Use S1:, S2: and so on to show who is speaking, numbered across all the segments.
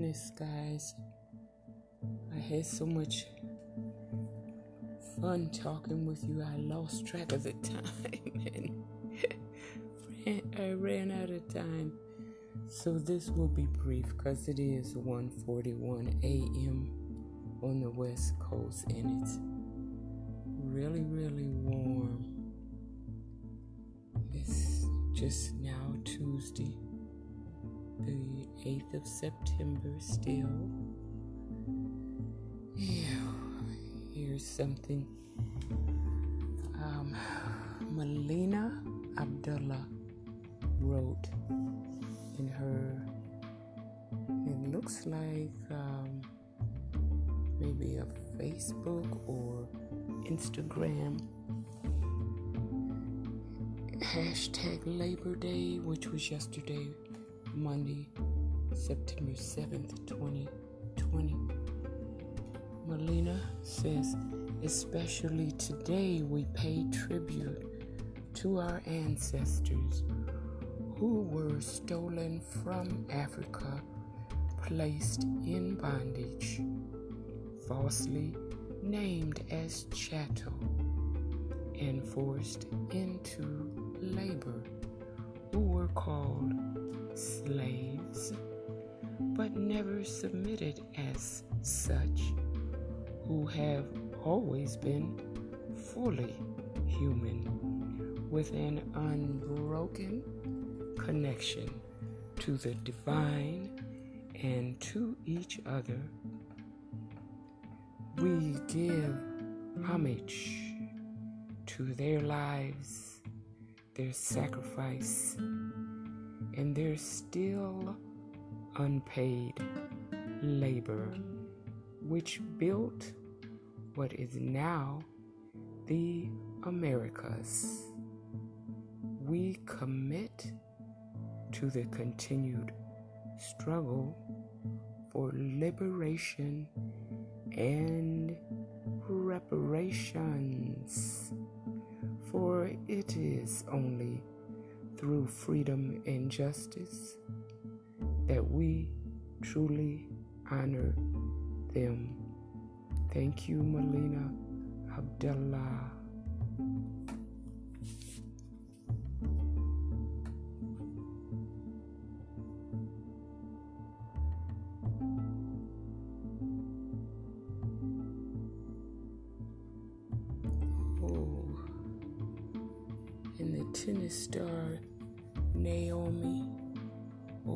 S1: goodness, guys. I had so much fun talking with you. I lost track of the time and I ran out of time. So this will be brief because it is 1:41 a.m. on the west coast and it's really really warm. It's just now Tuesday, the 8th of September still. Here's something. Um, Melina Abdullah wrote in her, it looks like um, maybe a Facebook or Instagram hashtag Labor Day, which was yesterday, Monday, September 7th, 2020. Melina says, especially today, we pay tribute to our ancestors who were stolen from Africa, placed in bondage, falsely named as chattel, and forced into labor, who were called slaves, but never submitted as such, who have always been fully human, with an unbroken connection to the divine and to each other. We give homage to their lives, their sacrifice, and their still unpaid labor, which built what is now the Americas. We commit to the continued struggle for liberation and reparations. For it is only through freedom and justice that we truly honor them. Thank you, Melina Abdullah.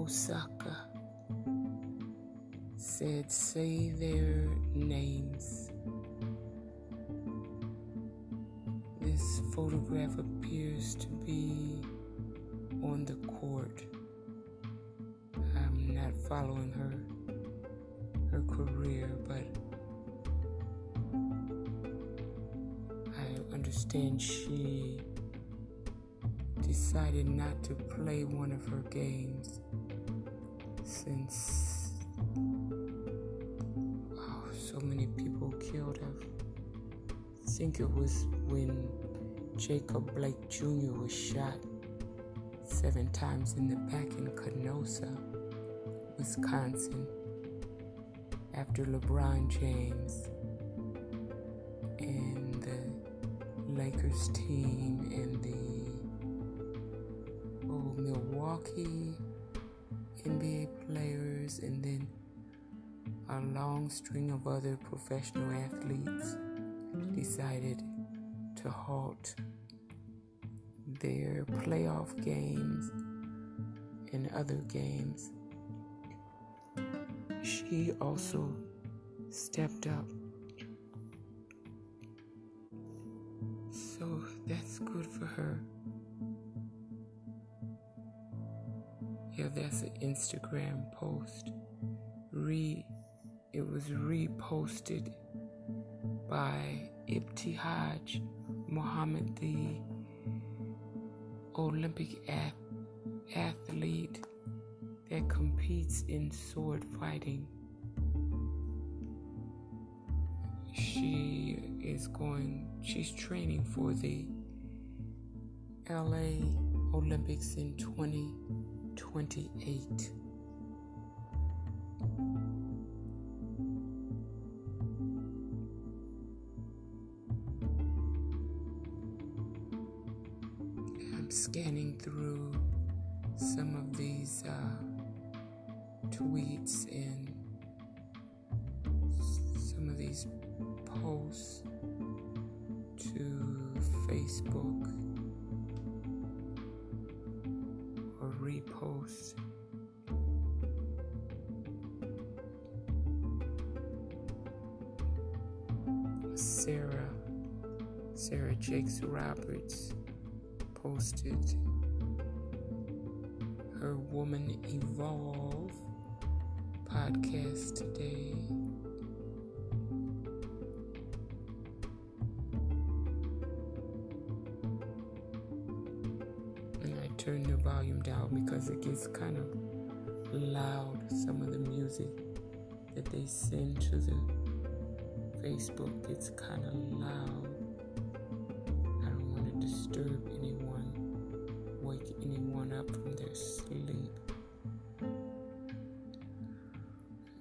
S1: Osaka said, Say their names. This photograph appears to be on the court. I'm not following her her career, but I understand she decided not to play one of her games since oh, so many people killed her. I think it was when Jacob Blake Jr. was shot seven times in the back in Kenosha, Wisconsin, after LeBron James and the Lakers team and the oh, Milwaukee a long string of other professional athletes decided to halt their playoff games and other games. She also stepped up. So that's good for her. Yeah, that's an Instagram post. Re it was reposted by Ibtihaj Muhammad, the Olympic ath- athlete that competes in sword fighting. She is going, she's training for the LA Olympics in 20. Scanning through some of these uh, tweets and some of these posts to Facebook or repost. Sarah, Sarah Jakes Roberts posted her Woman Evolve podcast today. And I turned the volume down because it gets kind of loud, some of the music that they send to the Facebook gets kind of loud. I don't want to disturb anyone, wake anyone up from their sleep.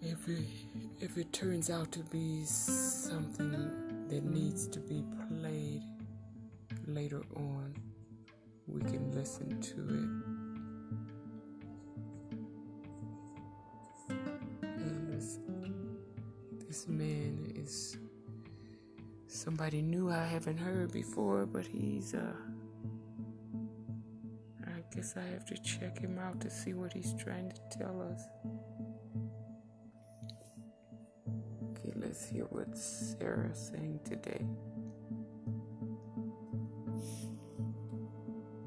S1: If it, if it turns out to be something that needs to be played later on, we can listen to it. And this, this man is somebody new I haven't heard before, but he's, uh, I guess I have to check him out to see what he's trying to tell us. Okay, let's hear what Sarah's saying today.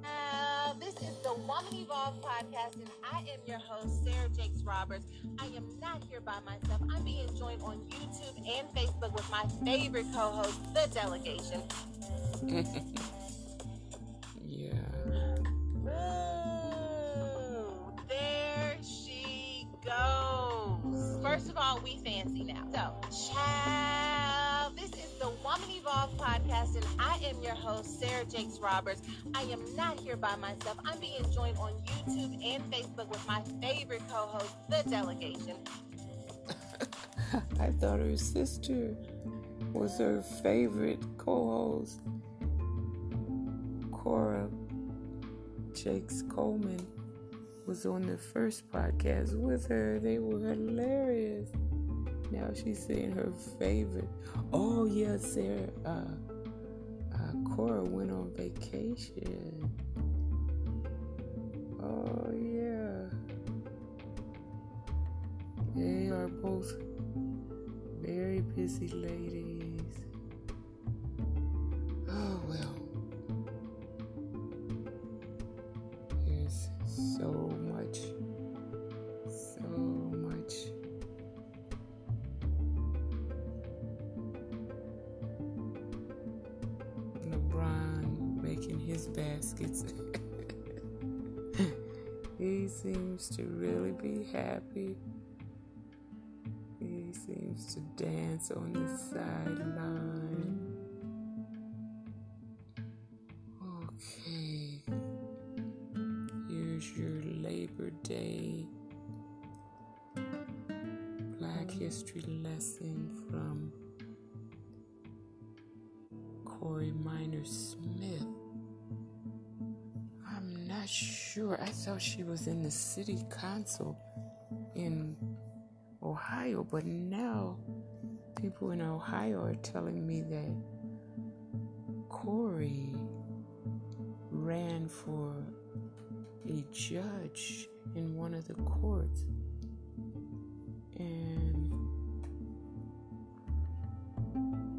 S2: Uh, this is the Woman Evolve podcast, and I am your host, Sarah Jakes Roberts. I am not here by myself. I'm being joined on YouTube and Facebook with my favorite co host, The Delegation. we fancy now. So, child, this is the Woman Evolve podcast, and I am your host, Sarah Jakes Roberts. I am not here by myself. I'm being joined on YouTube and Facebook with my favorite co host, The Delegation.
S1: I thought her sister was her favorite co host. Cora Jakes Coleman was on the first podcast with her. They were hilarious. Now she's saying her favorite. Oh, yeah, Sarah. Uh, uh, Cora went on vacation. Oh, yeah. They are both very busy ladies. Baskets. he seems to really be happy. He seems to dance on the sideline. Okay. Here's your Labor Day Black History lesson from Corey Minor Smith. Sure. I thought she was in the city council in Ohio, but now people in Ohio are telling me that Corey ran for a judge in one of the courts. And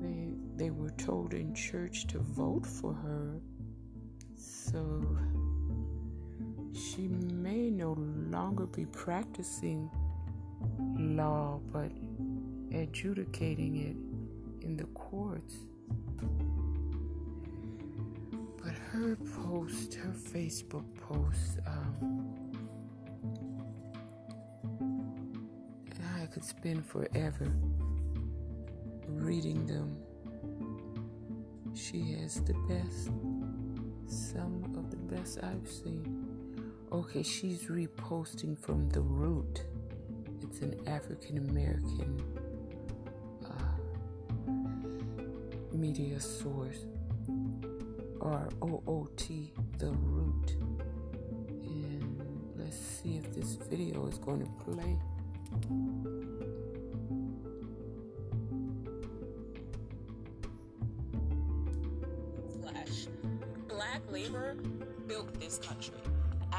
S1: they they were told in church to vote for her. So she may no longer be practicing law, but adjudicating it in the courts. But her post, her Facebook post, um, I could spend forever reading them. She has the best, some of the best I've seen. Okay, she's reposting from The Root. It's an African American uh, media source. R O O T, The Root. And let's see if this video is going to play.
S3: Black labor built this country.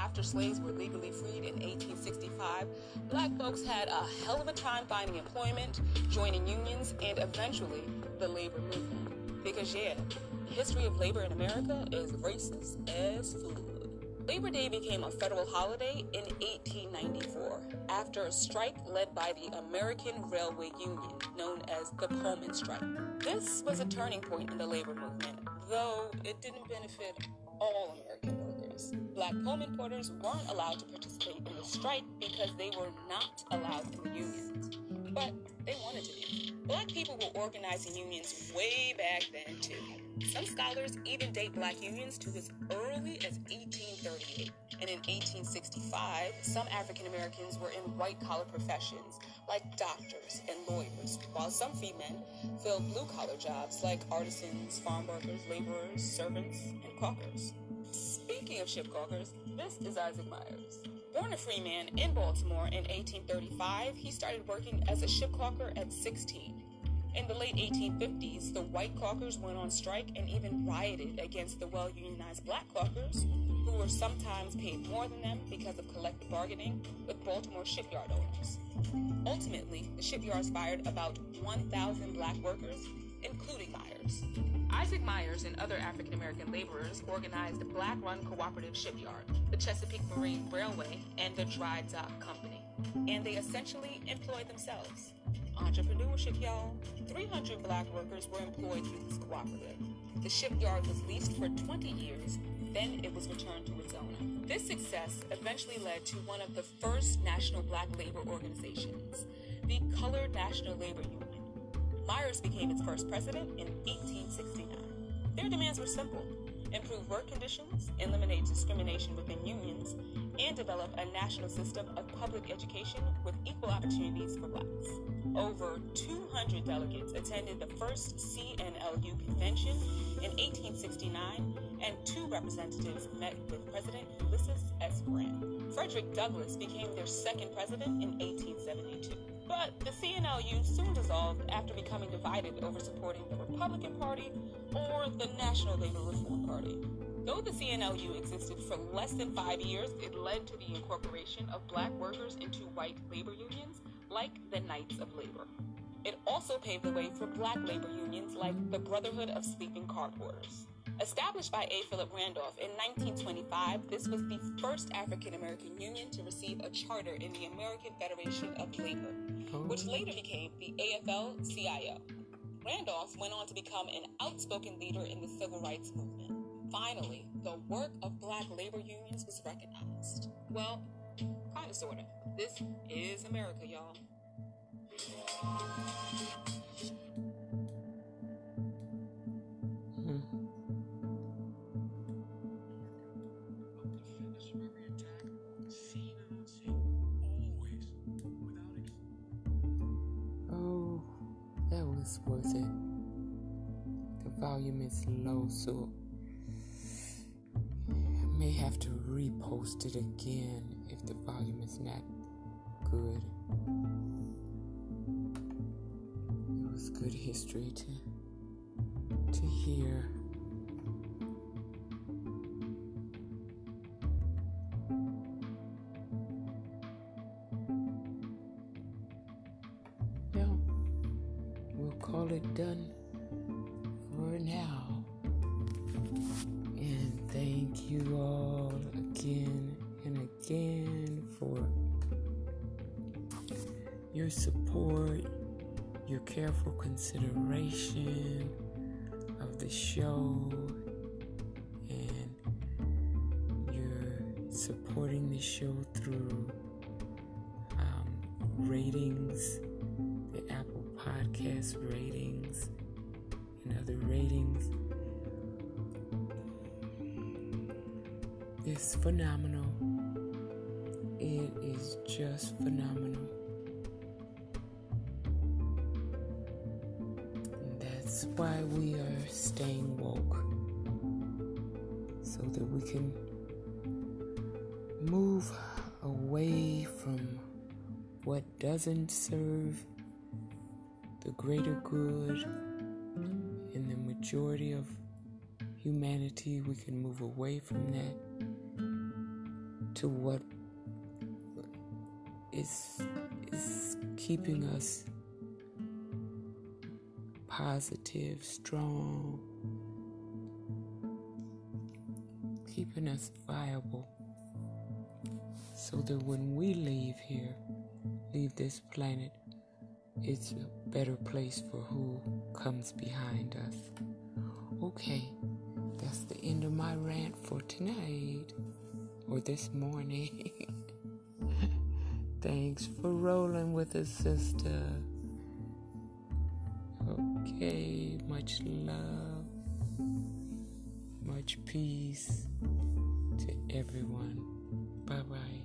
S3: After slaves were legally freed in 1865, black folks had a hell of a time finding employment, joining unions, and eventually the labor movement. Because, yeah, the history of labor in America is racist as food. Labor Day became a federal holiday in 1894 after a strike led by the American Railway Union, known as the Pullman Strike. This was a turning point in the labor movement, though it didn't benefit all American workers. Black Pullman porters weren't allowed to participate in the strike because they were not allowed in the unions. But they wanted to be. Black people were organizing unions way back then, too. Some scholars even date black unions to as early as 1838. And in 1865, some African Americans were in white collar professions like doctors and lawyers, while some free men filled blue collar jobs like artisans, farm workers, laborers, servants, and caulkers. Speaking of ship caulkers, this is Isaac Myers. Born a free man in Baltimore in 1835, he started working as a ship caulker at 16. In the late 1850s, the white caulkers went on strike and even rioted against the well unionized black caulkers, who were sometimes paid more than them because of collective bargaining with Baltimore shipyard owners. Ultimately, the shipyards fired about 1,000 black workers, including Myers. Isaac Myers and other African American laborers organized a black run cooperative shipyard, the Chesapeake Marine Railway, and the Dry Dock Company. And they essentially employed themselves. Entrepreneurship, y'all. 300 black workers were employed through this cooperative. The shipyard was leased for 20 years, then it was returned to its owner. This success eventually led to one of the first national black labor organizations, the Colored National Labor Union. Myers became its first president in 1869. Their demands were simple improve work conditions, eliminate discrimination within unions, and develop a national system of public education with equal opportunities for blacks. Over 200 delegates attended the first CNLU convention in 1869, and two representatives met with President Ulysses S. Grant. Frederick Douglass became their second president in 1872. But the CNLU soon dissolved after becoming divided over supporting the Republican Party or the National Labor Reform Party. Though the CNLU existed for less than five years, it led to the incorporation of black workers into white labor unions like the Knights of Labor. It also paved the way for black labor unions like the Brotherhood of Sleeping Car Porters. Established by A. Philip Randolph in 1925, this was the first African American union to receive a charter in the American Federation of Labor, which oh. later became the AFL CIO. Randolph went on to become an outspoken leader in the civil rights movement. Finally, the work of black labor unions was recognized. Well, kinda sorta. This is America, y'all.
S1: Was worth it. The volume is low, so I may have to repost it again if the volume is not good. It was good history to to hear. Call it done for now. And thank you all again and again for your support, your careful consideration of the show, and your supporting the show through um, ratings, the Apple Podcast ratings, and other ratings. It's phenomenal. It is just phenomenal. And that's why we are staying woke. so that we can move away from what doesn't serve the greater good in the majority of humanity. We can move away from that to what is is keeping us positive, strong, keeping us viable so that when we leave here, leave this planet, it's a better place for who comes behind us. Okay, that's the end of my rant for tonight or this morning. Thanks for rolling with us, sister. Okay, much love, much peace to everyone. Bye bye.